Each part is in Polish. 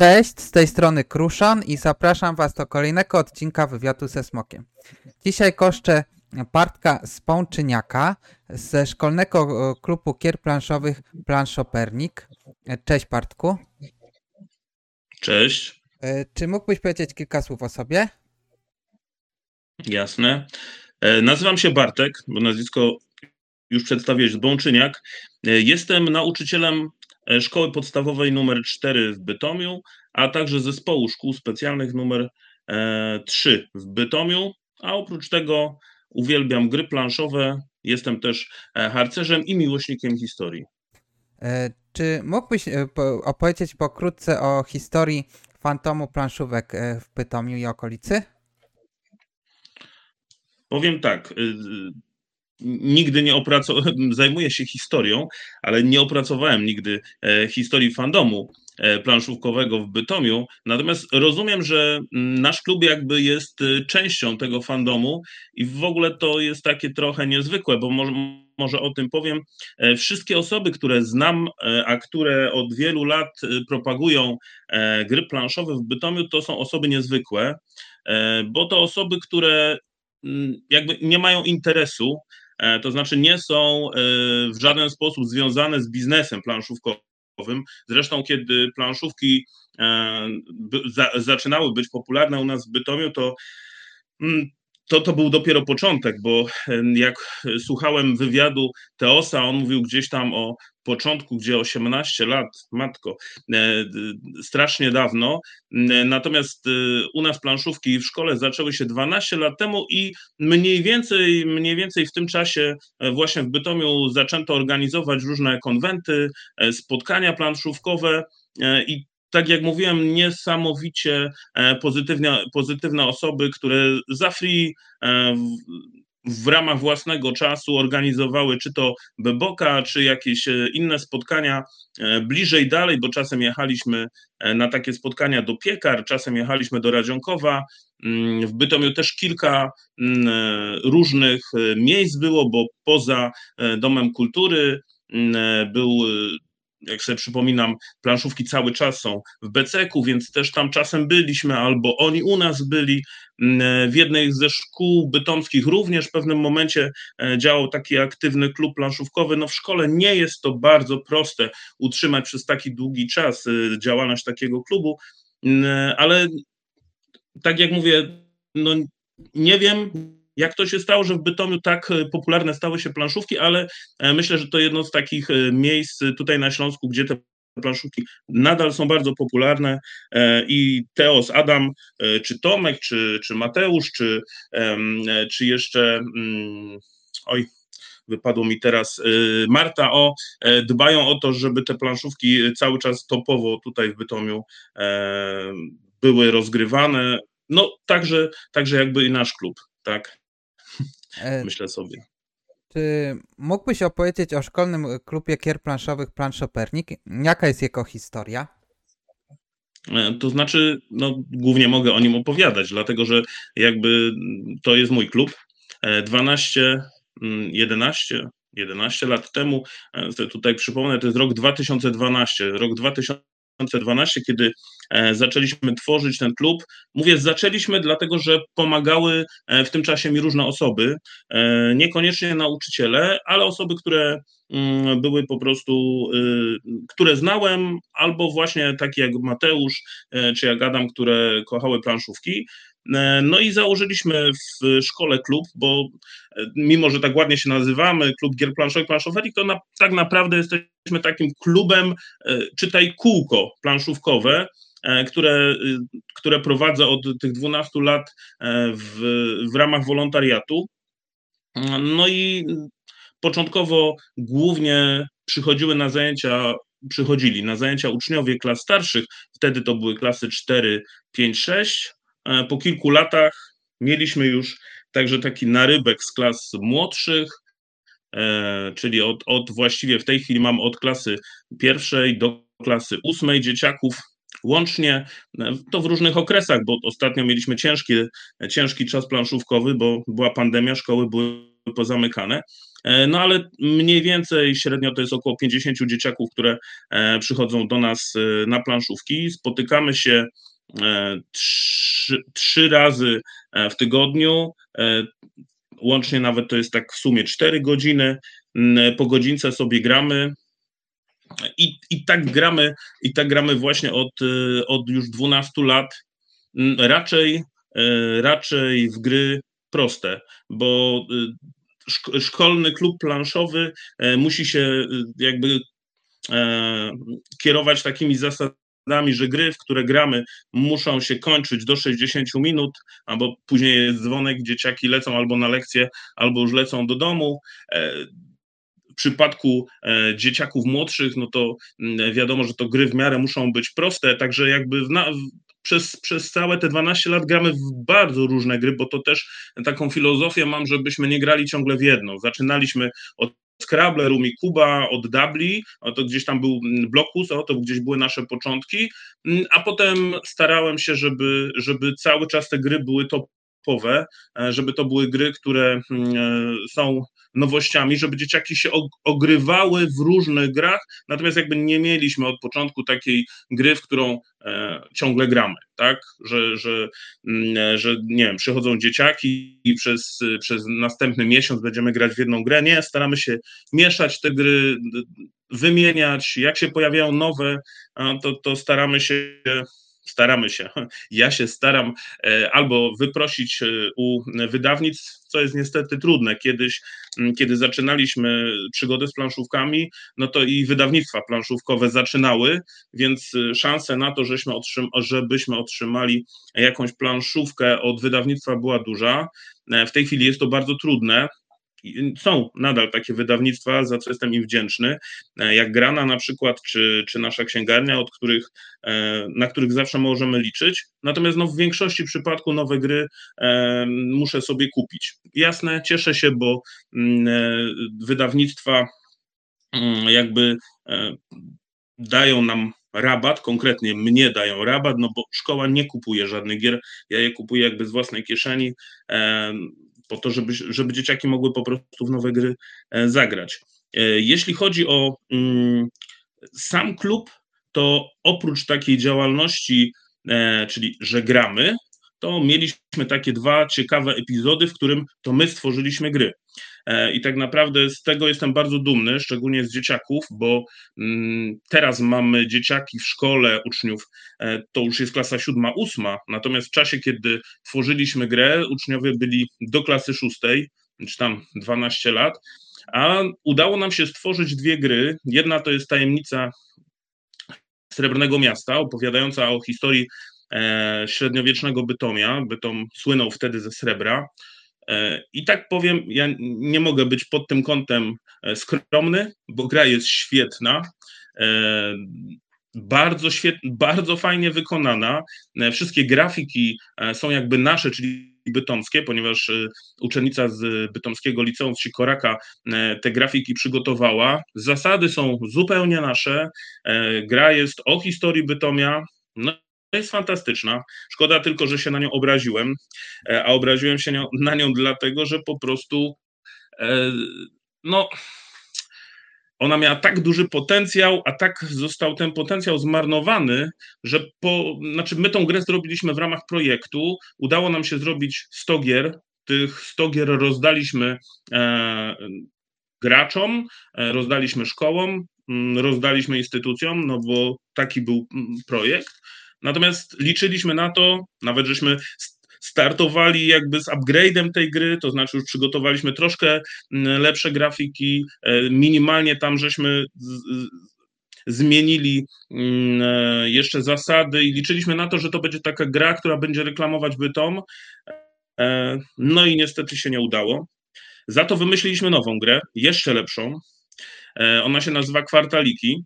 Cześć, z tej strony Kruszon i zapraszam Was do kolejnego odcinka wywiadu ze Smokiem. Dzisiaj koszczę Bartka z Pączyniaka ze szkolnego e, klubu kier planszowych Planszopernik. Cześć Bartku. Cześć. E, Czy mógłbyś powiedzieć kilka słów o sobie? Jasne. E, Nazywam się Bartek, bo nazwisko już przedstawiłeś, Bączyniak. E, Jestem nauczycielem e, szkoły podstawowej numer 4 w Bytomiu, a także zespołu szkół specjalnych numer e, 3 w Bytomiu, a oprócz tego uwielbiam gry planszowe, jestem też e, harcerzem i miłośnikiem historii. E, Czy mógłbyś e, po- opowiedzieć pokrótce o historii fantomu planszówek e, w Pytomiu i okolicy? Powiem tak. Nigdy nie opracowałem, zajmuję się historią, ale nie opracowałem nigdy e, historii fandomu e, planszówkowego w Bytomiu. Natomiast rozumiem, że mm, nasz klub jakby jest y, częścią tego fandomu i w ogóle to jest takie trochę niezwykłe, bo może, może o tym powiem. E, Wszystkie osoby, które znam, e, a które od wielu lat propagują e, gry planszowe w Bytomiu, to są osoby niezwykłe, e, bo to osoby, które mm, jakby nie mają interesu, e, to znaczy nie są e, w żaden sposób związane z biznesem planszówkowym. Zresztą, kiedy planszówki e, zaczynały być popularne u nas w Bytomiu, to mm, to, to był dopiero początek, bo e, jak słuchałem wywiadu Teosa, on mówił gdzieś tam o początku, gdzie 18 lat, matko, e, strasznie dawno. N- Natomiast e, u nas planszówki w szkole zaczęły się 12 lat temu i mniej więcej, mniej więcej w tym czasie e, właśnie w Bytomiu zaczęto organizować różne konwenty, e, spotkania planszówkowe e, i tak jak mówiłem, niesamowicie e, pozytywne, pozytywne osoby, które za free e, w, ramach własnego czasu organizowały czy to Beboka, czy jakieś e, inne spotkania bliżej dalej, bo czasem jechaliśmy na takie spotkania do Piekar, czasem jechaliśmy do Radzionkowa. Mm, W Bytomiu też kilka mm, różnych miejsc było, bo poza Domem Kultury mm, był, jak sobie przypominam, planszówki cały czas są w Beceku, więc też tam czasem byliśmy, albo oni u nas byli. Mm, W jednej ze szkół bytomskich również w pewnym momencie e, działał taki aktywny klub planszówkowy. No w szkole nie jest to bardzo proste utrzymać przez taki długi czas e, działalność takiego klubu, Mm, ale tak jak mówię, no nie wiem, jak to się stało, że w Bytomiu tak e, popularne stały się planszówki, ale e, myślę, że to jedno z takich e, miejsc tutaj na Śląsku, gdzie te planszówki nadal są bardzo popularne i Teos, Adam, czy Tomek, czy, czy Mateusz, czy, czy jeszcze mm, oj, wypadło mi teraz Marta, o, dbają o to, żeby te planszówki cały czas topowo tutaj w Bytomiu były rozgrywane. No, także, także jakby i nasz klub, tak, myślę sobie. Czy mógłbyś opowiedzieć o szkolnym klubie kier planszowych Planszopernik? Jaka jest jego historia? E, To znaczy, no, głównie mogę o nim opowiadać, dlatego że jakby to jest mój klub. E, 12, mm, 11, 11 lat temu, e, tutaj przypomnę, to jest rok 2012. Rok 2012, kiedy e, zaczęliśmy tworzyć ten klub. Mówię, zaczęliśmy, dlatego że pomagały e, w tym czasie mi różne osoby, e, niekoniecznie nauczyciele, ale osoby, które mm, były po prostu, y, które znałem, albo właśnie takie jak Mateusz, czy jak Adam, które kochały planszówki. E, No i założyliśmy w szkole klub, bo e, mimo, że tak ładnie się nazywamy, klub gier planszowych, planszowerik, to na, tak naprawdę jesteśmy takim klubem, e, czytaj kółko planszówkowe, które, które prowadzę od tych 12 lat w, w ramach wolontariatu. No i początkowo głównie przychodziły na zajęcia, przychodzili na zajęcia uczniowie klas starszych, wtedy to były klasy 4, 5, 6. E, Po kilku latach mieliśmy już także taki narybek z klas młodszych, e, czyli od, od właściwie w tej chwili mam od klasy pierwszej do klasy ósmej dzieciaków łącznie, e, to w różnych okresach, bo ostatnio mieliśmy ciężki, ciężki czas planszówkowy, bo była pandemia, szkoły były pozamykane. No ale mniej więcej średnio to jest około 50 dzieciaków, które przychodzą do nas na planszówki. Spotykamy się trzy, trzy razy w tygodniu. Łącznie nawet to jest tak w sumie 4 godziny. Po godzince sobie gramy. I, I tak gramy, i tak gramy właśnie od, od już 12 lat. Raczej, raczej w gry proste, bo szkolny klub planszowy musi się jakby kierować takimi zasadami, że gry, w które gramy, muszą się kończyć do 60 minut, albo później jest dzwonek, dzieciaki lecą albo na lekcję, albo już lecą do domu. W przypadku dzieciaków młodszych, no to wiadomo, że to gry w miarę muszą być proste, także jakby przez, przez całe te 12 lat gramy w bardzo różne gry, bo to też taką filozofię mam, żebyśmy nie grali ciągle w jedno. Zaczynaliśmy od Scrabble, Rumi Kuba, od Dubli, to gdzieś tam był Blokus, o, to gdzieś były nasze początki, a potem starałem się, żeby, żeby cały czas te gry były topowe, e, żeby to były gry, które mm, e, są nowościami, żeby dzieciaki się ogrywały w różnych grach, natomiast jakby nie mieliśmy od początku takiej gry, w którą e, ciągle gramy, tak, że, że, mm, że nie wiem, przychodzą dzieciaki i przez, przez następny miesiąc będziemy grać w jedną grę, nie, staramy się mieszać te gry, wymieniać, jak się pojawiają nowe, to, to staramy się staramy się, ja się staram e, albo wyprosić e, u wydawnictw, co jest niestety trudne. Kiedyś, kiedy zaczynaliśmy przygodę z planszówkami, no to i wydawnictwa planszówkowe zaczynały, więc e, szanse na to, żeśmy otrzym żebyśmy otrzymali jakąś planszówkę od wydawnictwa była duża. W tej chwili jest to bardzo trudne, są nadal takie wydawnictwa, za co jestem im wdzięczny, e, jak Grana na przykład, czy, czy nasza księgarnia, od których, e, na których zawsze możemy liczyć. Natomiast no, w większości przypadku nowe gry e, muszę sobie kupić. Jasne, cieszę się, bo mm, wydawnictwa mm, jakby dają nam rabat, konkretnie mnie dają rabat, no bo szkoła nie kupuje żadnych gier, ja je kupuję jakby z własnej kieszeni po to, żeby, żeby dzieciaki mogły po prostu w nowe gry e, zagrać. E, jeśli chodzi o mm, sam klub, to oprócz takiej działalności, e, czyli że gramy, to mieliśmy takie dwa ciekawe epizody, w którym to my stworzyliśmy gry. E, I tak naprawdę z tego jestem bardzo dumny, szczególnie z dzieciaków, bo mm, teraz mamy dzieciaki w szkole uczniów, e, to już jest klasa siódma, ósma, natomiast w czasie, kiedy tworzyliśmy grę, uczniowie byli do klasy szóstej, czy tam 12 lat, a udało nam się stworzyć dwie gry. Jedna to jest tajemnica Srebrnego Miasta, opowiadająca o historii e, średniowiecznego Bytomia. Bytom słynął wtedy ze srebra. E, I tak powiem, ja nie mogę być pod tym kątem e, skromny, bo gra jest świetna. E, bardzo świetnie, bardzo fajnie wykonana. Wszystkie grafiki są jakby nasze, czyli bytomskie, ponieważ uczennica z bytomskiego liceum z Sikoraka te grafiki przygotowała. Zasady są zupełnie nasze. Gra jest o historii Bytomia. No jest fantastyczna. Szkoda tylko, że się na nią obraziłem, e, a obraziłem się na nią dlatego, że po prostu e, no ona miała tak duży potencjał, a tak został ten potencjał zmarnowany, że po, znaczy my tą grę zrobiliśmy w ramach projektu, udało nam się zrobić 100 gier, tych 100 gier rozdaliśmy e, graczom, e, rozdaliśmy szkołom, mm, rozdaliśmy instytucjom, no bo taki był mm, projekt. Natomiast liczyliśmy na to, nawet żeśmy startowali jakby z upgrade'em tej gry, to znaczy już przygotowaliśmy troszkę mm, lepsze grafiki, e, minimalnie tam żeśmy zmienili mm, e, jeszcze zasady i liczyliśmy na to, że to będzie taka gra, która będzie reklamować bytom. E, no i niestety się nie udało. Za to wymyśliliśmy nową grę, jeszcze lepszą. Ona się nazywa Kwartaliki.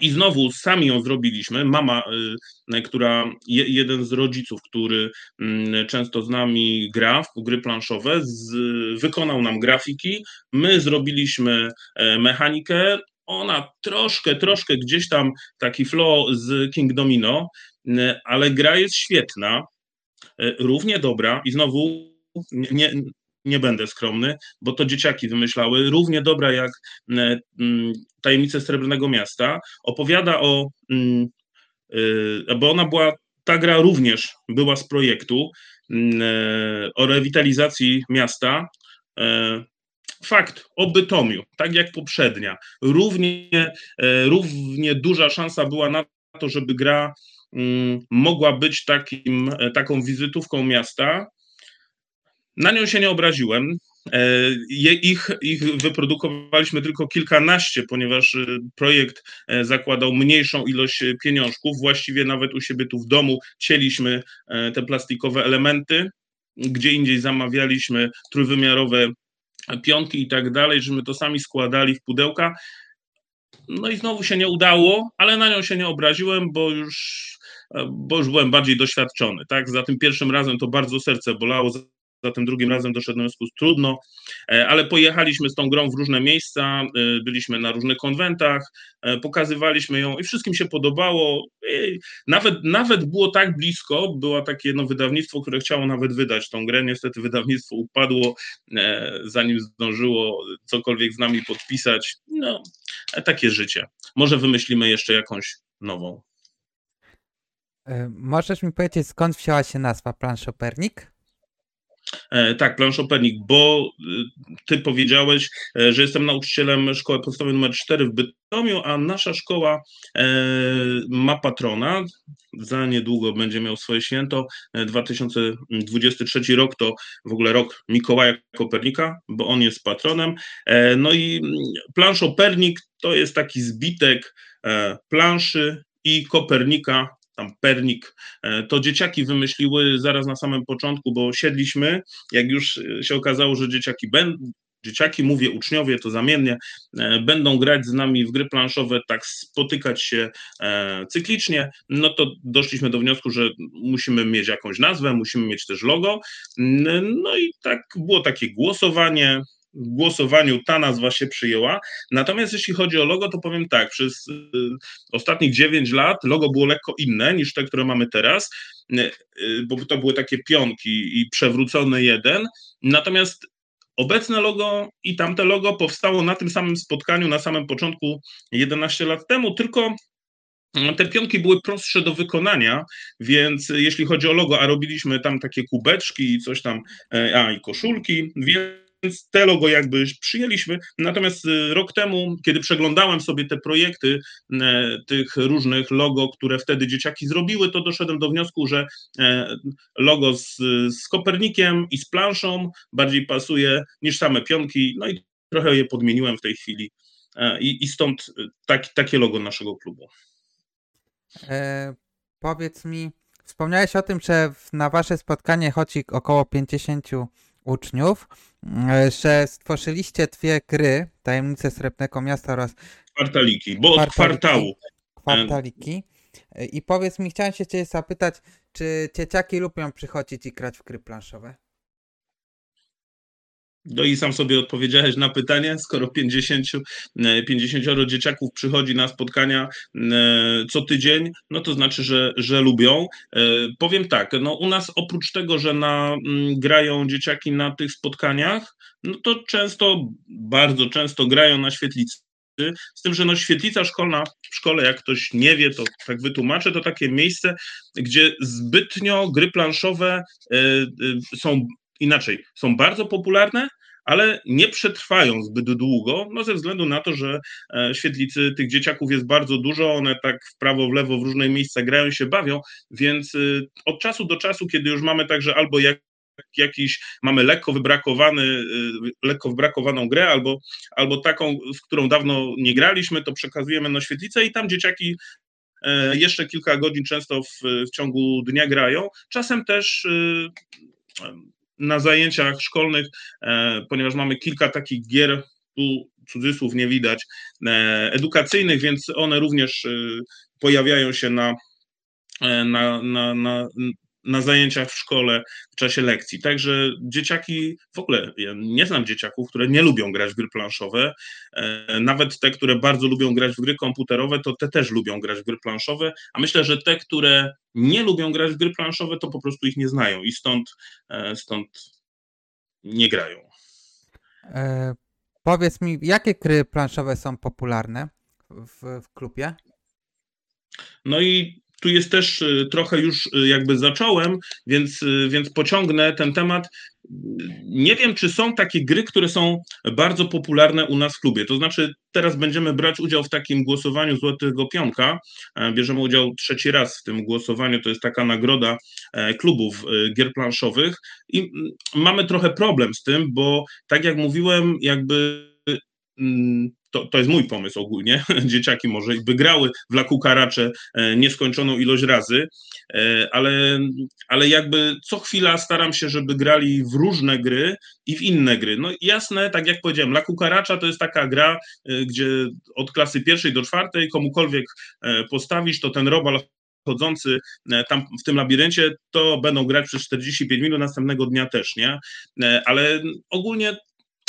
I znowu sami ją zrobiliśmy. Mama, y, która, jeden z rodziców, który mm, często z nami gra w gry planszowe, z, wykonał nam grafiki. My zrobiliśmy e, mechanikę. Ona troszkę, troszkę gdzieś tam taki flow z King Domino, ale gra jest świetna, e, równie dobra i znowu nie, nie będę skromny, bo to dzieciaki wymyślały, równie dobra jak Tajemnice Srebrnego Miasta. Opowiada o, bo ona była, ta gra również była z projektu o rewitalizacji miasta Fakt, o Bytomiu, tak jak poprzednia. Równie, e, równie duża szansa była na to, żeby gra mm, mogła być takim, e, taką wizytówką miasta. Na nią się nie obraziłem. E, ich, ich wyprodukowaliśmy tylko kilkanaście, ponieważ projekt zakładał mniejszą ilość pieniążków. Właściwie nawet u siebie tu w domu cieliśmy te plastikowe elementy. Gdzie indziej zamawialiśmy trójwymiarowe pionki i tak dalej, że my to sami składali w pudełka. No i znowu się nie udało, ale na nią się nie obraziłem, bo już, bo już byłem bardziej doświadczony. Tak? Za tym pierwszym razem to bardzo serce bolało, za tym drugim razem doszedłem do wniosku, trudno, e, ale pojechaliśmy z tą grą w różne miejsca, e, byliśmy na różnych konwentach, e, pokazywaliśmy ją i wszystkim się podobało. Nawet, nawet było tak blisko, było takie jedno wydawnictwo, które chciało nawet wydać tą grę. Niestety wydawnictwo upadło, zanim zdążyło cokolwiek z nami podpisać. No, takie życie. Może wymyślimy jeszcze jakąś nową. Możesz mi powiedzieć, skąd wzięła się nazwa Planszopernik? E, tak, planszopernik, bo e, ty powiedziałeś, e, że jestem nauczycielem szkoły podstawowej numer 4 w Bytomiu, a nasza szkoła ma patrona. Za niedługo będzie miał swoje święto. 2023 rok to w ogóle rok Mikołaja Kopernika, bo on jest patronem. No i mm, planszopernik to jest taki zbitek planszy i Kopernika, tam pernik, e, to dzieciaki wymyśliły zaraz na samym początku, bo siedliśmy, jak już się okazało, że dzieciaki będą, dzieciaki, mówię uczniowie, to zamiennie, e, będą grać z nami w gry planszowe, tak spotykać się e, cyklicznie, no to doszliśmy do wniosku, że musimy mieć jakąś nazwę, musimy mieć też logo. No i tak było takie głosowanie, głosowaniu ta nazwa się przyjęła. Natomiast jeśli chodzi o logo, to powiem tak, przez y, ostatnich 9 lat logo było lekko inne niż te, które mamy teraz, y, y, bo to były takie pionki i przewrócony jeden. Natomiast obecne logo i tamte logo powstało na tym samym spotkaniu na samym początku 11 lat temu, tylko te pionki były prostsze do wykonania, więc jeśli chodzi o logo, a robiliśmy tam takie kubeczki i coś tam, e, a i koszulki, więc więc te logo jakby przyjęliśmy. Natomiast y, rok temu, kiedy przeglądałem sobie te projekty e, tych różnych logo, które wtedy dzieciaki zrobiły, to doszedłem do wniosku, że e, logo z, z Kopernikiem i z planszą bardziej pasuje niż same pionki. No i trochę je podmieniłem w tej chwili. E, I, i stąd tak, takie logo naszego klubu. E, powiedz mi, wspomniałeś o tym, że na wasze spotkanie chodzi około 50 uczniów, że stworzyliście dwie gry, Tajemnice Srebrnego Miasta oraz Kwartaliki, bo od kwartału. Kwartaliki. E, I powiedz mi, chciałem się cię zapytać, czy dzieciaki lubią przychodzić i grać w gry planszowe? No i sam sobie odpowiedziałeś na pytanie, skoro 50, 50 e, dzieciaków przychodzi na spotkania e, co tydzień, no to znaczy, że, że lubią. E, powiem tak, no u nas oprócz tego, że na, mm, grają dzieciaki na tych spotkaniach, no to często, bardzo często grają na świetlicy. Z tym, że no świetlica szkolna w szkole, jak ktoś nie wie, to tak wytłumaczę, to takie miejsce, gdzie zbytnio gry planszowe są inaczej, są bardzo popularne, ale nie przetrwają zbyt długo, no ze względu na to, że e, świetlicy tych dzieciaków jest bardzo dużo, one tak w prawo, w lewo, w różne miejsca grają się, bawią, więc y, od czasu do czasu, kiedy już mamy także albo jak jakiś, mamy lekko wybrakowany, y, lekko wybrakowaną grę, albo, albo taką, z którą dawno nie graliśmy, to przekazujemy na świetlicę i tam dzieciaki e, jeszcze kilka godzin często w, w ciągu dnia grają. Czasem też y, na zajęciach szkolnych, e, ponieważ mamy kilka takich gier, tu cudzysłów nie widać, e, edukacyjnych, więc one również e, pojawiają się na, na, na, na, na zajęciach w szkole w czasie lekcji. Także dzieciaki, w ogóle ja nie znam dzieciaków, które nie lubią grać w gry planszowe. E, nawet te, które bardzo lubią grać w gry komputerowe, to te też lubią grać w gry planszowe, a myślę, że te, które nie lubią grać w gry planszowe, to po prostu ich nie znają i stąd, e, stąd nie grają. E, powiedz mi, jakie gry planszowe są popularne w, w klubie? No i tu jest też y, trochę już y, jakby zacząłem, więc, y, więc pociągnę ten temat. Nie wiem, czy są takie gry, które są bardzo popularne u nas w klubie. To znaczy, teraz będziemy brać udział w takim głosowaniu Złotego Pionka. E, bierzemy udział trzeci raz w tym głosowaniu. To jest taka nagroda e, klubów e, gier planszowych. I mm, mamy trochę problem z tym, bo tak jak mówiłem, jakby to, to jest mój pomysł ogólnie, dzieciaki może by grały w lakukaracze nieskończoną ilość razy, e, ale, ale jakby co chwila staram się, żeby grali w różne gry i w inne gry. No jasne, tak jak powiedziałem, lakukaracza to jest taka gra, e, gdzie od klasy pierwszej do czwartej komukolwiek e, postawisz, to ten robal chodzący tam w tym labiryncie, to będą grać przez 45 minut, następnego dnia też, nie? Ale ogólnie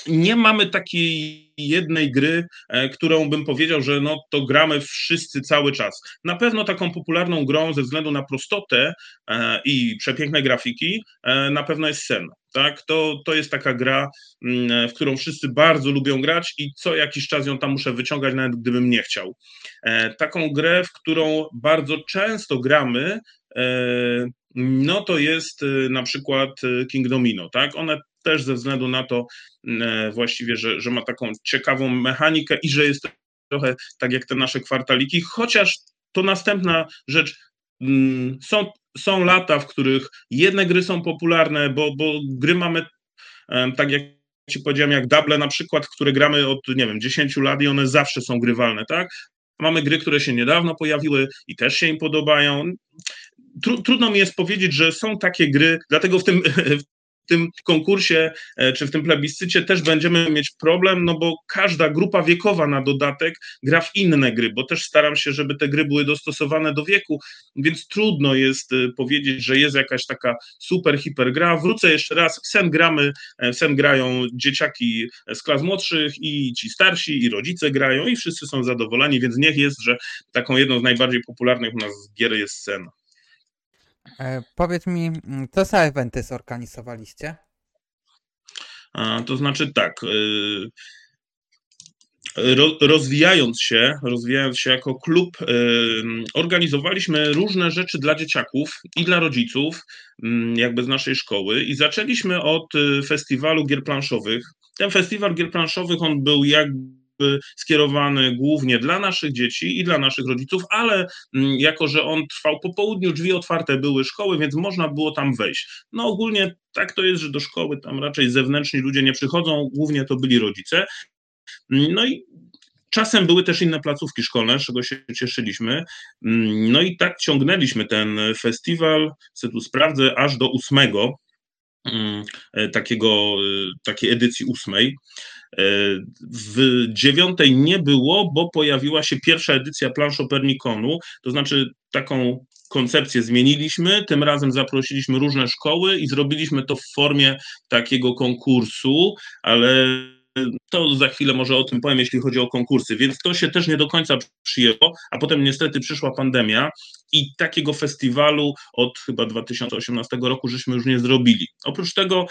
nie mamy takiej jednej gry, e, którą bym powiedział, że no to gramy wszyscy cały czas. Na pewno taką popularną grą ze względu na prostotę e, i przepiękne grafiki e, na pewno jest Sen. Tak, to, to jest taka gra, mm, w którą wszyscy bardzo lubią grać i co jakiś czas ją tam muszę wyciągać, nawet gdybym nie chciał. Taką grę, w którą bardzo często gramy, no to jest na przykład King Domino, tak? One też ze względu na to e, właściwie, że, że ma taką ciekawą mechanikę i że jest trochę tak jak te nasze kwartaliki, chociaż to następna rzecz, mm, są, są lata, w których jedne gry są popularne, bo, bo gry mamy, tak jak ci powiedziałem, jak Double na przykład, które gramy od, nie wiem, 10 lat i one zawsze są grywalne, tak? Mamy gry, które się niedawno pojawiły i też się im podobają. Trudno mi jest powiedzieć, że są takie gry, dlatego w tym, tym konkursie e, czy w tym plebiscycie też będziemy mieć problem, no bo każda grupa wiekowa na dodatek gra w inne gry, bo też staram się, żeby te gry były dostosowane do wieku, więc trudno jest e, powiedzieć, że jest jakaś taka super, hiper gra. Wrócę jeszcze raz, sen gramy, e, sen grają dzieciaki z klas młodszych i ci starsi i rodzice grają i wszyscy są zadowoleni, więc niech jest, że taką jedną z najbardziej popularnych u nas gier jest sen. E, powiedz mi, mm, co za eventy zorganizowaliście? A, to znaczy tak. Y, rozwijając się, rozwijając się jako klub, y, organizowaliśmy różne rzeczy dla dzieciaków i dla rodziców, mm, jakby z naszej szkoły, i zaczęliśmy od y, festiwalu gier planszowych. Ten festiwal gier planszowych on był jakby skierowany głównie dla naszych dzieci i dla naszych rodziców, ale mm, jako, że on trwał po południu, drzwi otwarte były szkoły, więc można było tam wejść. No ogólnie tak to jest, że do szkoły tam raczej zewnętrzni ludzie nie przychodzą, głównie to byli rodzice. No i Czasem były też inne placówki szkolne, z czego się cieszyliśmy. Mm, no i tak ciągnęliśmy ten festiwal, sobie tu sprawdzę, aż do ósmego, mm, e, takiego, e, takiej edycji ósmej. E, w dziewiątej nie było, bo pojawiła się pierwsza edycja plansz Opernikonu, to znaczy taką koncepcję zmieniliśmy, tym razem zaprosiliśmy różne szkoły i zrobiliśmy to w formie takiego konkursu, ale to za chwilę może o tym powiem, jeśli chodzi o konkursy, więc to się też nie do końca przyjęło, a potem niestety przyszła pandemia i takiego festiwalu od chyba 2018 roku żeśmy już nie zrobili. Oprócz tego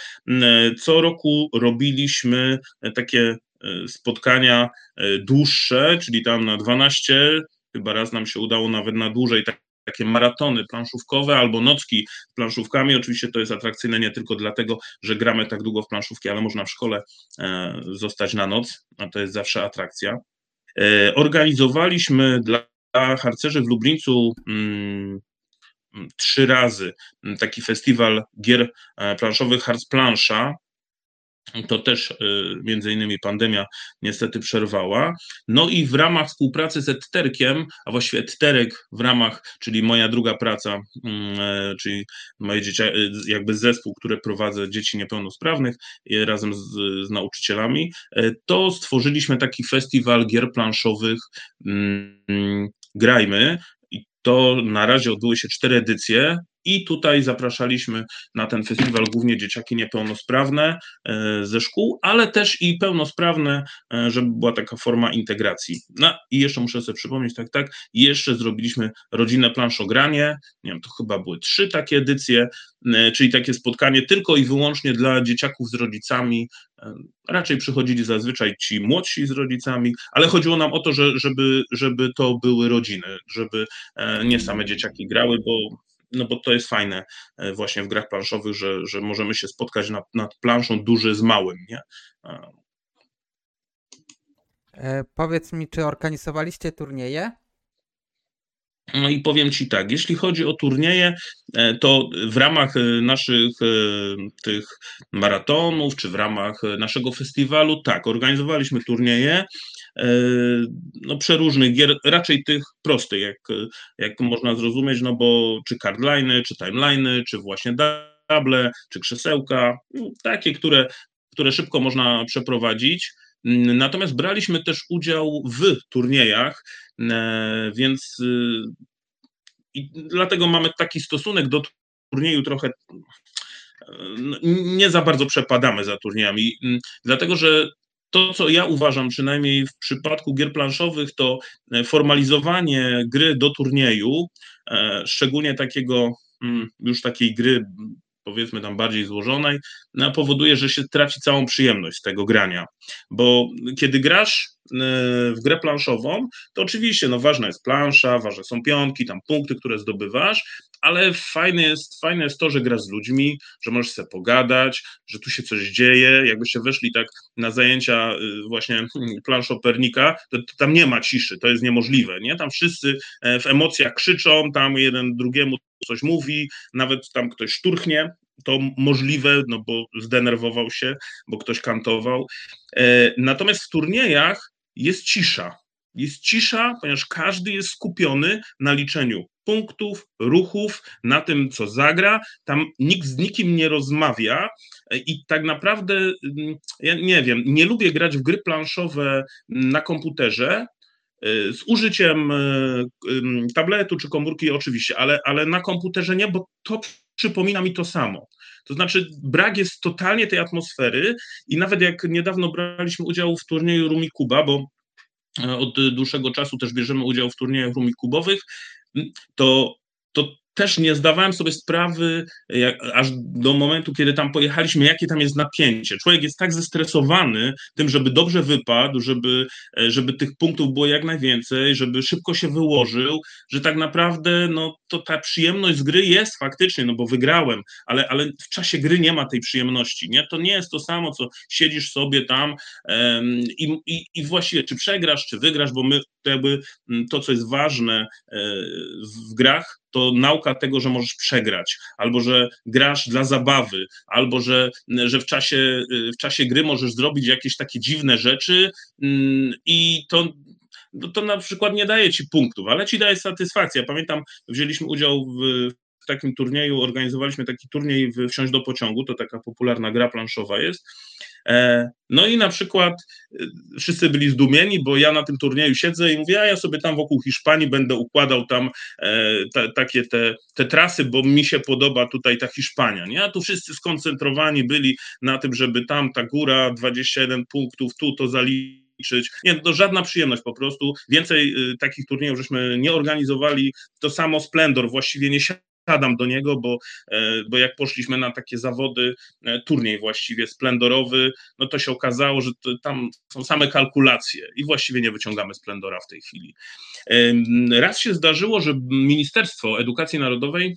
co roku robiliśmy takie e, spotkania e, dłuższe, czyli tam na 12, chyba raz nam się udało nawet na dłużej, tak takie maratony planszówkowe albo nocki z planszówkami. Oczywiście to jest atrakcyjne nie tylko dlatego, że gramy tak długo w planszówki, ale można w szkole e, zostać na noc, a to jest zawsze atrakcja. E, organizowaliśmy dla harcerzy w Lublińcu mm, trzy razy taki festiwal gier e, planszowych Harc Plansza, to też y, między innymi pandemia niestety przerwała. No i w ramach współpracy z Etterkiem, a właściwie Etterek w ramach, czyli moja druga praca, mm, e, czyli moje dzieci, y, jakby zespół, który prowadzę dzieci niepełnosprawnych razem z, z nauczycielami, e, to stworzyliśmy taki festiwal gier planszowych mm, Grajmy. I to na razie odbyły się cztery edycje I tutaj zapraszaliśmy na ten festiwal głównie dzieciaki niepełnosprawne ze szkół, ale też i pełnosprawne, żeby była taka forma integracji. No i jeszcze muszę sobie przypomnieć, tak, tak, jeszcze zrobiliśmy rodzinne planszogranie, nie wiem, to chyba były trzy takie edycje, czyli takie spotkanie tylko i wyłącznie dla dzieciaków z rodzicami, raczej przychodzili zazwyczaj ci młodsi z rodzicami, ale chodziło nam o to, że, żeby, żeby to były rodziny, żeby e, nie same dzieciaki grały, bo, no bo to jest fajne e, właśnie w grach planszowych, że, że możemy się spotkać nad, nad planszą duży z małym, nie? E, powiedz mi, czy organizowaliście turnieje? No i powiem Ci tak, jeśli chodzi o turnieje, e, to w ramach naszych tych maratonów, czy w ramach naszego festiwalu, tak, organizowaliśmy turnieje, no przeróżnych gier, raczej tych prostych, jak, jak można zrozumieć, no bo czy cardliny, czy timeliny, czy właśnie dable, czy krzesełka, no, takie, które, które szybko można przeprowadzić. Natomiast braliśmy też udział w turniejach, e, więc i dlatego mamy taki stosunek do turnieju trochę no, nie za bardzo przepadamy za turniejami, dlatego że to, co ja uważam, przynajmniej w przypadku gier planszowych, to e, formalizowanie gry do turnieju, e, szczególnie takiego już takiej gry powiedzmy tam bardziej złożonej, no, powoduje, że się traci całą przyjemność z tego grania. Bo kiedy grasz e, w grę planszową, to oczywiście no, ważna jest plansza, ważne są pionki, tam punkty, które zdobywasz, ale fajne jest, fajne jest to, że grasz z ludźmi, że możesz sobie pogadać, że tu się coś dzieje. Jakbyście weszli tak na zajęcia y, właśnie planszopernika, to, to tam nie ma ciszy, to jest niemożliwe, nie? Tam wszyscy e, w emocjach krzyczą, tam jeden drugiemu coś mówi, nawet tam ktoś szturchnie, to możliwe, no bo zdenerwował się, bo ktoś kantował. E, natomiast w turniejach jest cisza. Jest cisza, ponieważ każdy jest skupiony na liczeniu punktów, ruchów, na tym, co zagra. Tam nikt z nikim nie rozmawia i tak naprawdę, mm, ja nie wiem, nie lubię grać w gry planszowe na komputerze, z użyciem y, tabletu czy komórki oczywiście, ale, ale na komputerze nie, bo to przypomina mi to samo. To znaczy, brak jest totalnie tej atmosfery i nawet jak niedawno braliśmy udział w turnieju Rumi Kuba, bo e, od dłuższego czasu też bierzemy udział w turniejach Rumi Kubowych, to, to też nie zdawałem sobie sprawy, jak, aż do momentu, kiedy tam pojechaliśmy, jakie tam jest napięcie. Człowiek jest tak zestresowany tym, żeby dobrze wypadł, żeby, e, żeby tych punktów było jak najwięcej, żeby szybko się wyłożył, że tak naprawdę no, to ta przyjemność z gry jest faktycznie, no bo wygrałem, ale, ale w czasie gry nie ma tej przyjemności. Nie? To nie jest to samo, co siedzisz sobie tam um, i, i, i właściwie czy przegrasz, czy wygrasz, bo my jakby to, co jest ważne e, w grach, to nauka tego, że możesz przegrać, albo że grasz dla zabawy, albo że, że w, czasie, w czasie gry możesz zrobić jakieś takie dziwne rzeczy mm, i to, to na przykład nie daje ci punktów, ale ci daje satysfakcję. Pamiętam, wzięliśmy udział w, takim turnieju, organizowaliśmy taki turniej w Wsiąść do pociągu, to taka popularna gra planszowa jest no i na przykład e, wszyscy byli zdumieni, bo ja na tym turnieju siedzę i mówię, a ja sobie tam wokół Hiszpanii będę układał tam e, te, takie te, te trasy, bo mi się podoba tutaj ta Hiszpania. Nie? A tu wszyscy skoncentrowani byli na tym, żeby tam ta góra, 21 punktów, tu to zaliczyć. Nie, to żadna przyjemność po prostu. Więcej takich turniejów żeśmy nie organizowali. To samo Splendor właściwie nie siadam do niego, bo, e, bo jak poszliśmy na takie zawody, e, turniej właściwie splendorowy, no to się okazało, że tam są same kalkulacje i właściwie nie wyciągamy splendora w tej chwili. Raz się zdarzyło, że Ministerstwo Edukacji Narodowej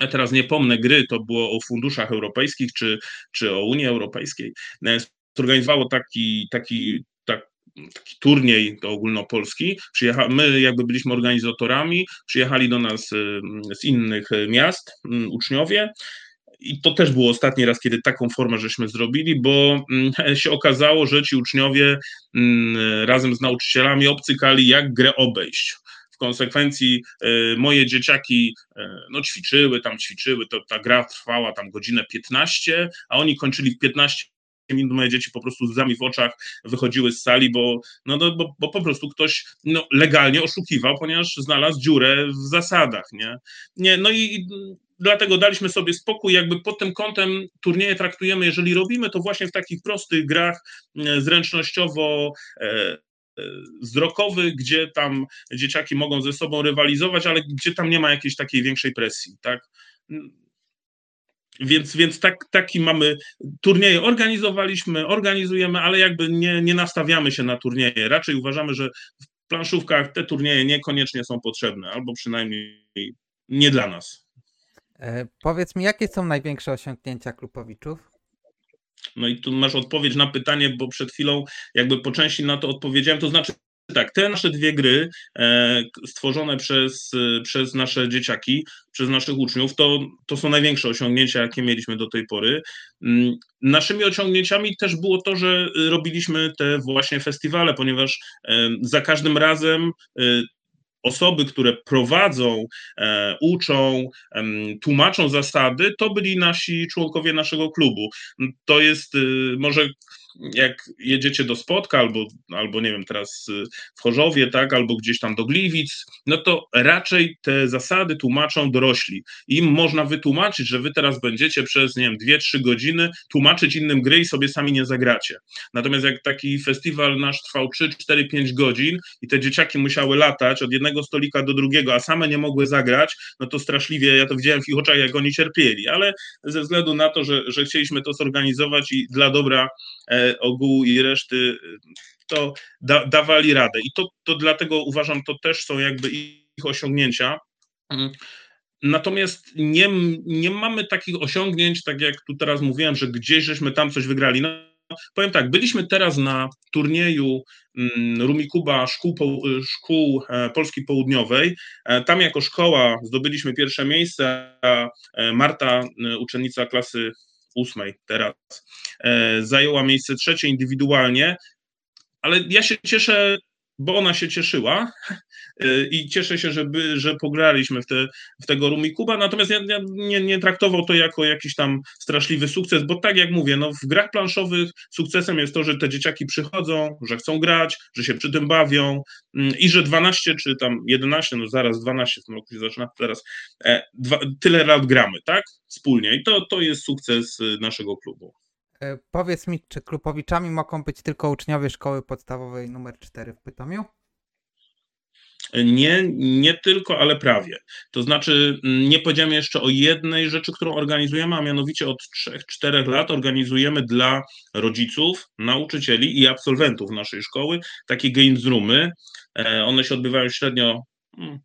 ja teraz nie pomnę gry, to było o funduszach europejskich czy, czy o Unii Europejskiej, e, zorganizowało taki, taki taki turniej to ogólnopolski. Przyjecha, my jakby byliśmy organizatorami, przyjechali do nas y, z innych miast mm, uczniowie. I to też było ostatni raz, kiedy taką formę żeśmy zrobili, bo mm, się okazało, że ci uczniowie mm, razem z nauczycielami obcykali, jak grę obejść w konsekwencji y, moje dzieciaki y, no, ćwiczyły, tam ćwiczyły, to ta gra trwała tam godzinę 15, a oni kończyli w 15 minut moje dzieci po prostu z łzami w oczach wychodziły z sali, bo, no, no, bo, bo po prostu ktoś no, legalnie oszukiwał, ponieważ znalazł dziurę w zasadach, nie? nie no i dlatego daliśmy sobie spokój, jakby pod tym kątem turnieje traktujemy, jeżeli robimy to właśnie w takich prostych grach zręcznościowo wzrokowych, gdzie tam dzieciaki mogą ze sobą rywalizować, ale gdzie tam nie ma jakiejś takiej większej presji, tak? Więc, więc tak, taki mamy turnieje. Organizowaliśmy, organizujemy, ale jakby nie, nie nastawiamy się na turnieje. Raczej uważamy, że w planszówkach te turnieje niekoniecznie są potrzebne, albo przynajmniej nie dla nas. E, powiedz mi, jakie są największe osiągnięcia klubowiczów? No i tu masz odpowiedź na pytanie, bo przed chwilą jakby po części na to odpowiedziałem. To znaczy, tak, te nasze dwie gry e, stworzone przez, przez nasze dzieciaki, przez naszych uczniów, to, to są największe osiągnięcia, jakie mieliśmy do tej pory. Mm, naszymi osiągnięciami też było to, że robiliśmy te właśnie festiwale, ponieważ e, za każdym razem e, osoby, które prowadzą, e, uczą, tłumaczą zasady, to byli nasi członkowie naszego klubu. To jest y, może jak jedziecie do Spotka albo, albo nie wiem, teraz y, w Chorzowie, tak, albo gdzieś tam do Gliwic, no to raczej te zasady tłumaczą dorośli. Im można wytłumaczyć, że wy teraz będziecie przez, nie wiem, 2-3 godziny tłumaczyć innym gry i sobie sami nie zagracie. Natomiast jak taki festiwal nasz trwał 3, 4, 5 godzin i te dzieciaki musiały latać od jednego stolika do drugiego, a same nie mogły zagrać, no to straszliwie, ja to widziałem w ich oczach, jak oni cierpieli, ale ze względu na to, że, że chcieliśmy to zorganizować i dla dobra ogółu i reszty, to da, dawali radę. I to, to dlatego uważam, to też są jakby ich osiągnięcia. Mm. Natomiast nie, nie mamy takich osiągnięć, tak jak tu teraz mówiłem, że gdzieś żeśmy tam coś wygrali. No, powiem tak, byliśmy teraz na turnieju mm, Rumikuba Szkół, Szkół e, Polski Południowej. E, tam jako szkoła zdobyliśmy pierwsze miejsce, a Marta, uczennica klasy ósmej teraz, e, zajęła miejsce trzecie indywidualnie, ale ja się cieszę, bo ona się cieszyła e, i cieszę się, że, by, że pograliśmy w, te, w tego Rumi Kuba, natomiast ja, ja nie, nie, traktował to jako jakiś tam straszliwy sukces, bo tak jak mówię, no w grach planszowych sukcesem jest to, że te dzieciaki przychodzą, że chcą grać, że się przy tym bawią mm, i że 12 czy tam 11, no zaraz 12 w tym roku się zaczyna, zaraz e, dwa, tyle lat gramy, tak? Wspólnie i to, to jest sukces y, naszego klubu. E, powiedz mi, czy klubowiczami mogą być tylko uczniowie szkoły podstawowej numer 4 w Pytomiu? Nie, nie tylko, ale prawie. To znaczy, mm, nie powiedziałem jeszcze o jednej rzeczy, którą organizujemy, a mianowicie od 3-4 lat organizujemy dla rodziców, nauczycieli i absolwentów naszej szkoły takie games roomy. E, one się odbywają średnio mm,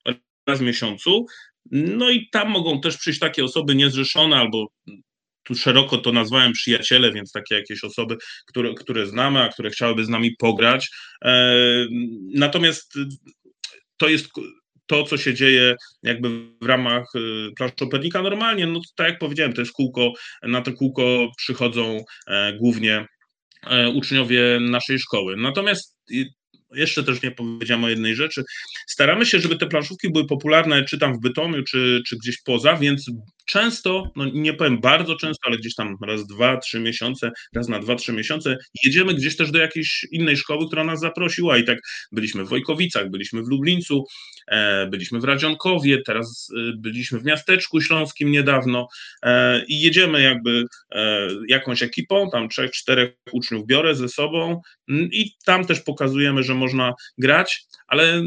raz w miesiącu. No i tam mogą też przyjść takie osoby niezrzeszone albo tu szeroko to nazwałem przyjaciele, więc takie jakieś osoby, które, które znamy, a które chciałyby z nami pograć. E, natomiast to jest to, co się dzieje jakby w ramach y, Planszopernika normalnie, no tak jak powiedziałem, to jest kółko, na to kółko przychodzą e, głównie e, uczniowie naszej szkoły. Natomiast jeszcze też nie powiedziałem o jednej rzeczy. Staramy się, żeby te planszówki były popularne, czy tam w Bytomiu, czy, czy gdzieś poza, więc często, no nie powiem bardzo często, ale gdzieś tam raz, dwa, trzy miesiące, raz na dwa, trzy miesiące jedziemy gdzieś też do jakiejś innej szkoły, która nas zaprosiła i tak byliśmy w Wojkowicach, byliśmy w Lublińcu, e, byliśmy w Radzionkowie, teraz e, byliśmy w Miasteczku Śląskim niedawno e, i jedziemy jakby jakąś ekipą, tam trzech, czterech uczniów biorę ze sobą i tam też pokazujemy, że można grać, ale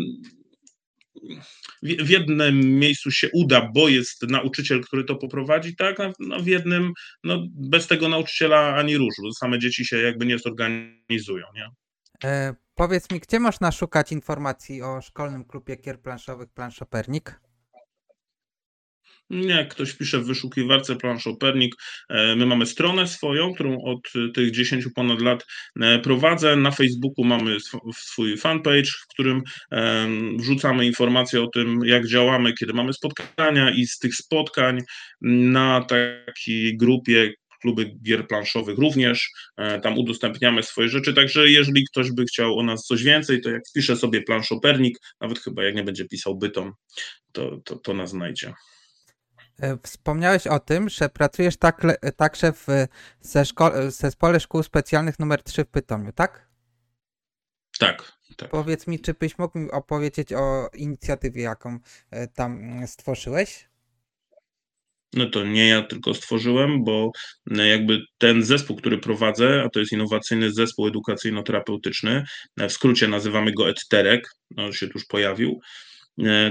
w jednym miejscu się uda, bo jest nauczyciel, który to poprowadzi, tak, a no w jednym, no bez tego nauczyciela ani różu, same dzieci się jakby nie zorganizują, nie? E, powiedz mi, gdzie można szukać informacji o szkolnym klubie kier planszowych Planszopernik? Nie, ktoś pisze w wyszukiwarce Planszopernik. E, my mamy stronę swoją, którą od tych 10 ponad lat e, prowadzę. Na Facebooku mamy swój fanpage, w którym e, wrzucamy informacje o tym, jak działamy, kiedy mamy spotkania i z tych spotkań na takiej grupie kluby gier planszowych również. Tam udostępniamy swoje rzeczy, także jeżeli ktoś by chciał o nas coś więcej, to jak pisze sobie Planszopernik, nawet chyba jak nie będzie pisał bytom, to, to, to nas znajdzie. E, wspomniałeś o tym, że pracujesz tak, także w zespole szkół specjalnych numer 3 w Pytomiu, tak? Tak, tak. Powiedz mi, czy byś mógł mi opowiedzieć o inicjatywie, jaką e, tam stworzyłeś? no to nie ja tylko stworzyłem, bo e, jakby ten zespół, który prowadzę, a to jest innowacyjny zespół edukacyjno-terapeutyczny, w skrócie nazywamy go EdTerek, no się tu już pojawił,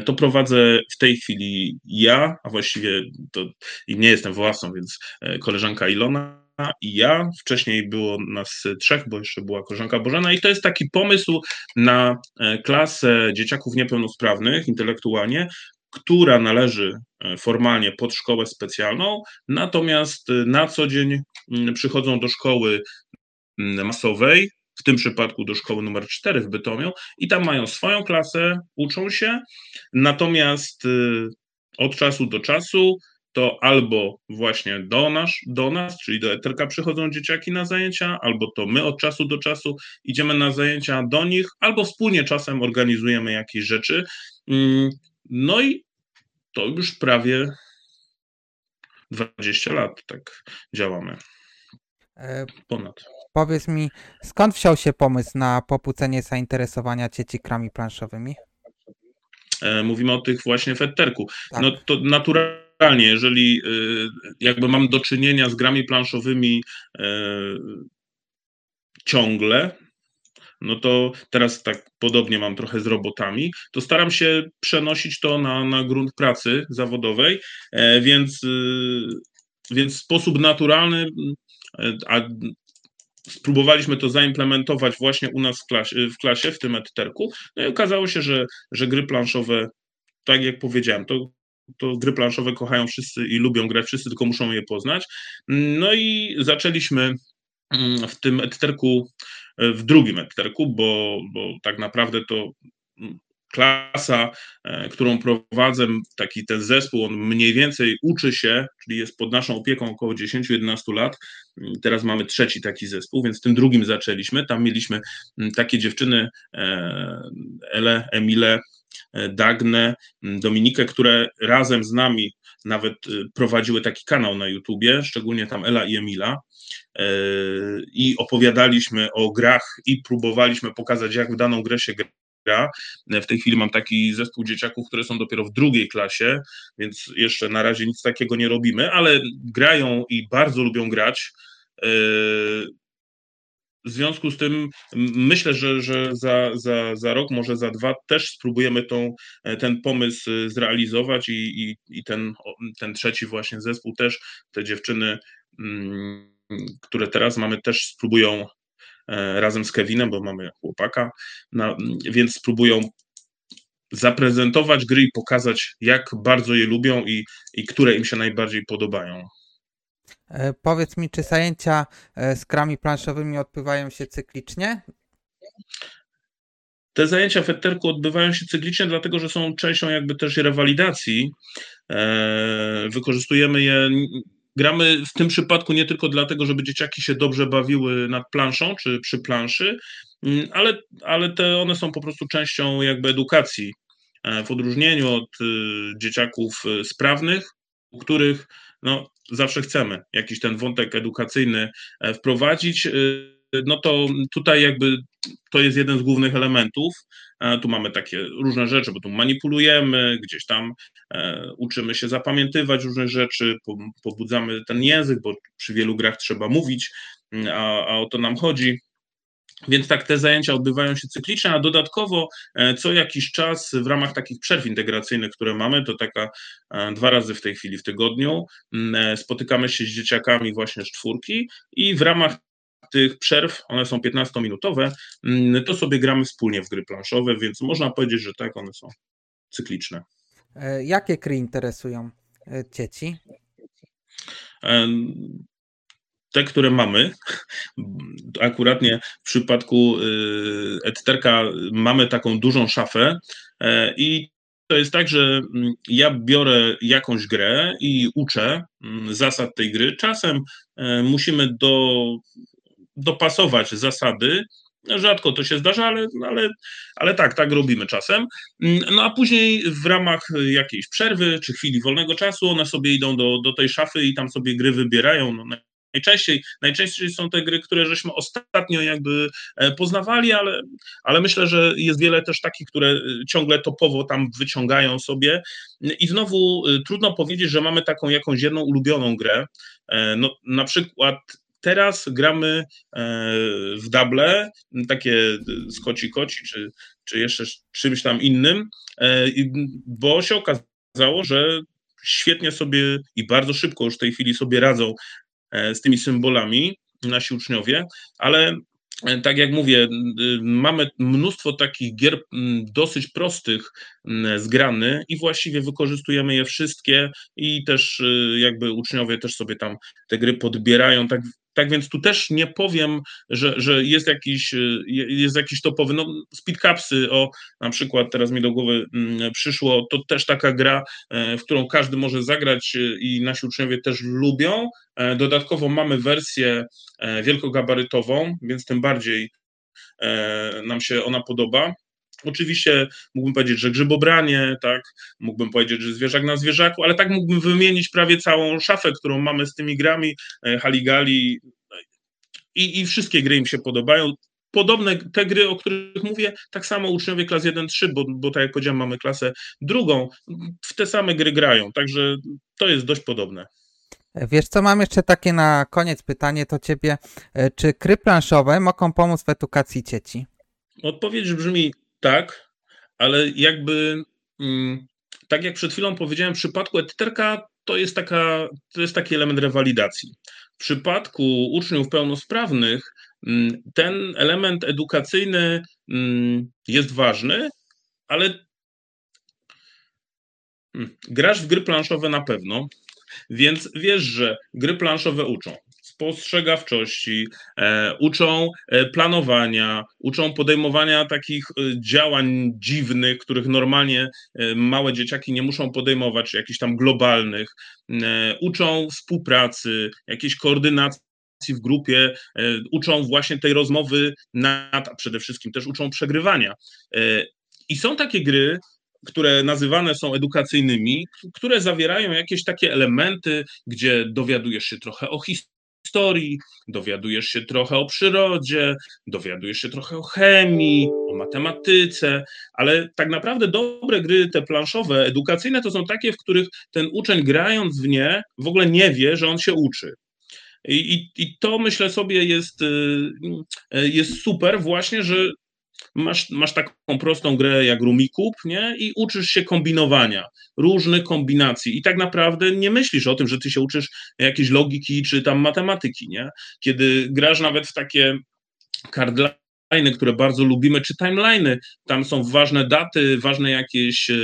to prowadzę w tej chwili ja, a właściwie to nie jestem własną, więc koleżanka Ilona i ja. Wcześniej było nas trzech, bo jeszcze była koleżanka Bożena, i to jest taki pomysł na klasę dzieciaków niepełnosprawnych intelektualnie, która należy e, formalnie pod szkołę specjalną, natomiast e, na co dzień przychodzą do szkoły masowej, w tym przypadku do szkoły numer 4 w Bytomiu i tam mają swoją klasę, uczą się, natomiast e, od czasu do czasu to albo właśnie do nas, do nas, czyli do Eterka przychodzą dzieciaki na zajęcia, albo to my od czasu do czasu idziemy na zajęcia do nich, albo wspólnie czasem organizujemy jakieś rzeczy. Mm, no i to już prawie 20 lat tak działamy. E, Ponad. Powiedz mi, skąd wziął się pomysł na popłucenie zainteresowania dzieci krami planszowymi? E, mówimy o tych właśnie fetterku. Tak. No to naturalnie, jeżeli y, jakby mam do czynienia z grami planszowymi e, ciągle, no to teraz tak podobnie mam trochę z robotami, to staram się przenosić to na, na grunt pracy zawodowej, e, więc, więc w sposób naturalny, e, a spróbowaliśmy to zaimplementować właśnie u nas w klasie, w, klasie, w tym etterku, no i okazało się, że, że gry planszowe, tak jak powiedziałem, to to gry planszowe kochają wszyscy i lubią grać wszyscy, tylko muszą je poznać. No i zaczęliśmy mm, w tym etterku w drugim etterku, bo, bo tak naprawdę to klasa, e, którą prowadzę, taki ten zespół, on mniej więcej uczy się, czyli jest pod naszą opieką około 10-11 lat. Teraz mamy trzeci taki zespół, więc tym drugim zaczęliśmy. Tam mieliśmy takie dziewczyny, e, Ele, Emile, e, Dagnę, Dominikę, które razem z nami nawet prowadziły taki kanał na YouTubie, szczególnie tam Ela i Emila i opowiadaliśmy o grach i próbowaliśmy pokazać, jak w daną grę się gra. W tej chwili mam taki zespół dzieciaków, które są dopiero w drugiej klasie, więc jeszcze na razie nic takiego nie robimy, ale grają i bardzo lubią grać. W związku z tym myślę, że, że za, za, za rok, może za dwa też spróbujemy tą, ten pomysł zrealizować i, i, i ten, ten trzeci właśnie zespół też, te dziewczyny mm, które teraz mamy, też spróbują e, razem z Kevinem, bo mamy chłopaka, na, więc spróbują zaprezentować gry i pokazać, jak bardzo je lubią i, i które im się najbardziej podobają. E, powiedz mi, czy zajęcia e, z krami planszowymi odbywają się cyklicznie? Te zajęcia w Etterku odbywają się cyklicznie, dlatego że są częścią jakby też rewalidacji. Wykorzystujemy je Gramy w tym przypadku nie tylko dlatego, żeby dzieciaki się dobrze bawiły nad planszą czy przy planszy, mm, ale, ale te one są po prostu częścią jakby edukacji. E, w odróżnieniu od y, dzieciaków y, sprawnych, u których no, zawsze chcemy jakiś ten wątek edukacyjny e, wprowadzić, y, no to tutaj jakby to jest jeden z głównych elementów. Tu mamy takie różne rzeczy, bo tu manipulujemy, gdzieś tam e, uczymy się zapamiętywać różne rzeczy, pobudzamy ten język, bo przy wielu grach trzeba mówić, a, a o to nam chodzi. Więc tak, te zajęcia odbywają się cyklicznie, a dodatkowo e, co jakiś czas w ramach takich przerw integracyjnych, które mamy, to taka e, dwa razy w tej chwili w tygodniu, spotykamy się z dzieciakami właśnie z czwórki i w ramach tych przerw, one są 15-minutowe, mm, to sobie gramy wspólnie w gry planszowe, więc można powiedzieć, że tak, one są cykliczne. E, jakie gry interesują e, dzieci? Te, które mamy, akuratnie w przypadku y, Etterka mamy taką dużą szafę e, i to jest tak, że mm, ja biorę jakąś grę i uczę mm, zasad tej gry. Czasem musimy do dopasować zasady. Rzadko to się zdarza, ale, ale, ale tak, tak robimy czasem. No a później w ramach jakiejś przerwy czy chwili wolnego czasu one sobie idą do, do tej szafy i tam sobie gry wybierają. No, najczęściej, najczęściej są te gry, które żeśmy ostatnio jakby e, poznawali, ale, ale myślę, że jest wiele też takich, które e, ciągle topowo tam wyciągają sobie. I znowu e, trudno powiedzieć, że mamy taką jakąś jedną ulubioną grę. No, na przykład teraz gramy w double, takie z koci koci, czy, czy jeszcze czymś tam innym, bo się okazało, że świetnie sobie i bardzo szybko już w tej chwili sobie radzą E, z tymi symbolami nasi uczniowie, ale e, tak jak mówię, mamy mnóstwo takich gier dosyć prostych zgrany i właściwie wykorzystujemy je wszystkie i też jakby uczniowie też sobie tam te gry podbierają tak tak więc tu też nie powiem, że, że jest, jakiś, y, jest jakiś topowy, no speedcapsy, o na przykład teraz mi do głowy mm, przyszło, to też taka gra, e, w którą każdy może zagrać y, i nasi uczniowie też lubią. E, dodatkowo mamy wersję e, wielkogabarytową, więc tym bardziej nam się ona podoba. Oczywiście mógłbym powiedzieć, że grzybobranie, tak, mógłbym powiedzieć, że zwierzak na zwierzaku, ale tak mógłbym wymienić prawie całą szafę, którą mamy z tymi grami, e, Haligali i, i wszystkie gry im się podobają. Podobne te gry, o których mówię, tak samo uczniowie klas 1-3, bo, bo tak jak powiedziałem, mamy klasę drugą, w te same gry grają, także to jest dość podobne. Wiesz co, mam jeszcze takie na koniec pytanie do ciebie. E, czy gry planszowe mogą pomóc w edukacji dzieci? Odpowiedź brzmi tak, ale jakby mm, tak jak przed chwilą powiedziałem, w przypadku etyterka to jest, taka, to jest taki element rewalidacji. W przypadku uczniów pełnosprawnych mm, ten element edukacyjny mm, jest ważny, ale grasz w gry planszowe na pewno, więc wiesz, że gry planszowe uczą spostrzegawczości, e, uczą e, planowania, uczą podejmowania takich e, działań dziwnych, których normalnie małe dzieciaki nie muszą podejmować, jakichś tam globalnych, uczą współpracy, jakiejś koordynacji w grupie, uczą właśnie tej rozmowy nad, a przede wszystkim też uczą przegrywania. I są takie gry, które nazywane są edukacyjnymi, które zawierają jakieś takie elementy, gdzie dowiadujesz się trochę o historii, historii, dowiadujesz się trochę o przyrodzie, dowiadujesz się trochę o chemii, o matematyce, ale tak naprawdę dobre gry, te planszowe, edukacyjne, to są takie, w których ten uczeń grając w nie w ogóle nie wie, że on się uczy. I, i, i to myślę sobie jest, y, y, jest super, właśnie, że masz, masz taką prostą grę jak Rumikub, nie? I uczysz się kombinowania, różnych kombinacji. I tak naprawdę nie myślisz o tym, że ty się uczysz jakiejś logiki czy tam matematyki, nie? Kiedy grasz nawet w takie cardliny, które bardzo lubimy, czy timeliny, tam są ważne daty, ważne jakieś e,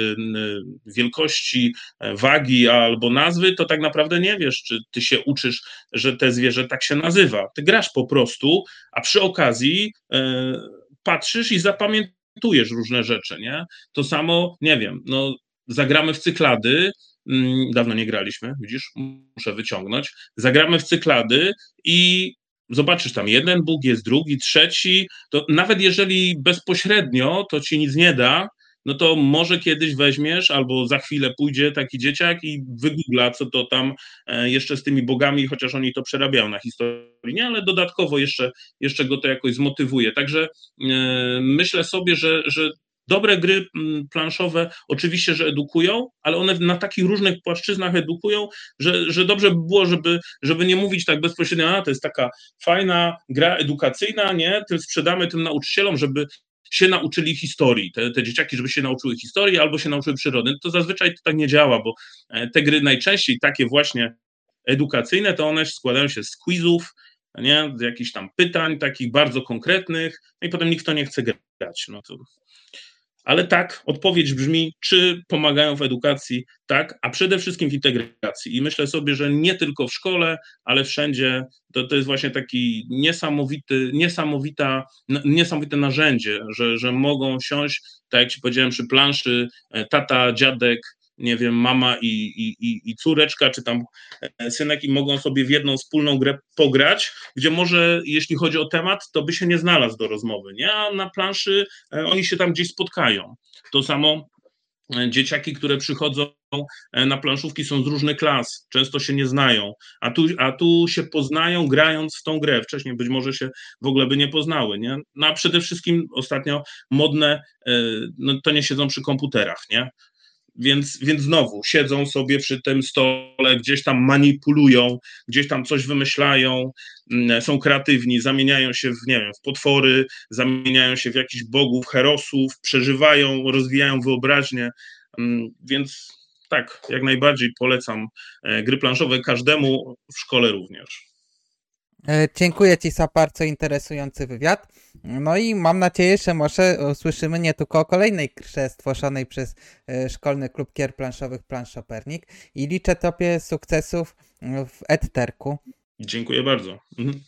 wielkości, e, wagi albo nazwy, to tak naprawdę nie wiesz, czy ty się uczysz, że te zwierzę tak się nazywa. Ty grasz po prostu, a przy okazji e, patrzysz i zapamiętujesz różne rzeczy, nie? To samo, nie wiem, no zagramy w cyklady, mm, dawno nie graliśmy, widzisz, muszę wyciągnąć, zagramy w cyklady i zobaczysz tam jeden Bóg, jest drugi, trzeci, to nawet jeżeli bezpośrednio to ci nic nie da, no to może kiedyś weźmiesz, albo za chwilę pójdzie taki dzieciak i wygoogla, co to tam e, jeszcze z tymi bogami, chociaż oni to przerabiają na historii, nie, ale dodatkowo jeszcze, jeszcze go to jakoś zmotywuje. Także e, myślę sobie, że, że Dobre gry planszowe oczywiście, że edukują, ale one na takich różnych płaszczyznach edukują, że, że dobrze by było, żeby, żeby nie mówić tak bezpośrednio, a to jest taka fajna gra edukacyjna, nie, tym sprzedamy tym nauczycielom, żeby się nauczyli historii, te, te dzieciaki, żeby się nauczyły historii albo się nauczyły przyrody. To zazwyczaj to tak nie działa, bo e, te gry najczęściej takie właśnie edukacyjne, to one składają się z quizów, nie? z jakichś tam pytań takich bardzo konkretnych, no i potem nikt to nie chce grać. No to ale tak, odpowiedź brzmi, czy pomagają w edukacji, tak, a przede wszystkim w integracji. I myślę sobie, że nie tylko w szkole, ale wszędzie to, to jest właśnie taki niesamowity, niesamowita, niesamowite narzędzie, że, że mogą siąść, tak jak ci powiedziałem, przy planszy e, tata, dziadek, nie wiem, mama i, i, i córeczka, czy tam e, synek i mogą sobie w jedną wspólną grę pograć, gdzie może jeśli chodzi o temat, to by się nie znalazł do rozmowy, nie? A na planszy e, oni się tam gdzieś spotkają. To samo dzieciaki, które przychodzą na planszówki są z różnych klas, często się nie znają, a tu, a tu się poznają grając w tą grę. Wcześniej być może się w ogóle by nie poznały, nie? No a przede wszystkim ostatnio modne, no to nie siedzą przy komputerach, nie? Więc, więc znowu siedzą sobie przy tym stole, gdzieś tam manipulują, gdzieś tam coś wymyślają, mm, są kreatywni, zamieniają się w, nie wiem, w potwory, zamieniają się w jakichś bogów, herosów, przeżywają, rozwijają wyobraźnię. Mm, więc tak, jak najbardziej polecam e, gry planszowe każdemu w szkole również. E, dziękuję Ci za bardzo interesujący wywiad. No i mam nadzieję, że może usłyszymy nie tylko o kolejnej grze stworzonej przez e, Szkolny Klub Kier Planszowych Planszopernik i liczę Tobie sukcesów w Edterku. Dziękuję bardzo. Mhm.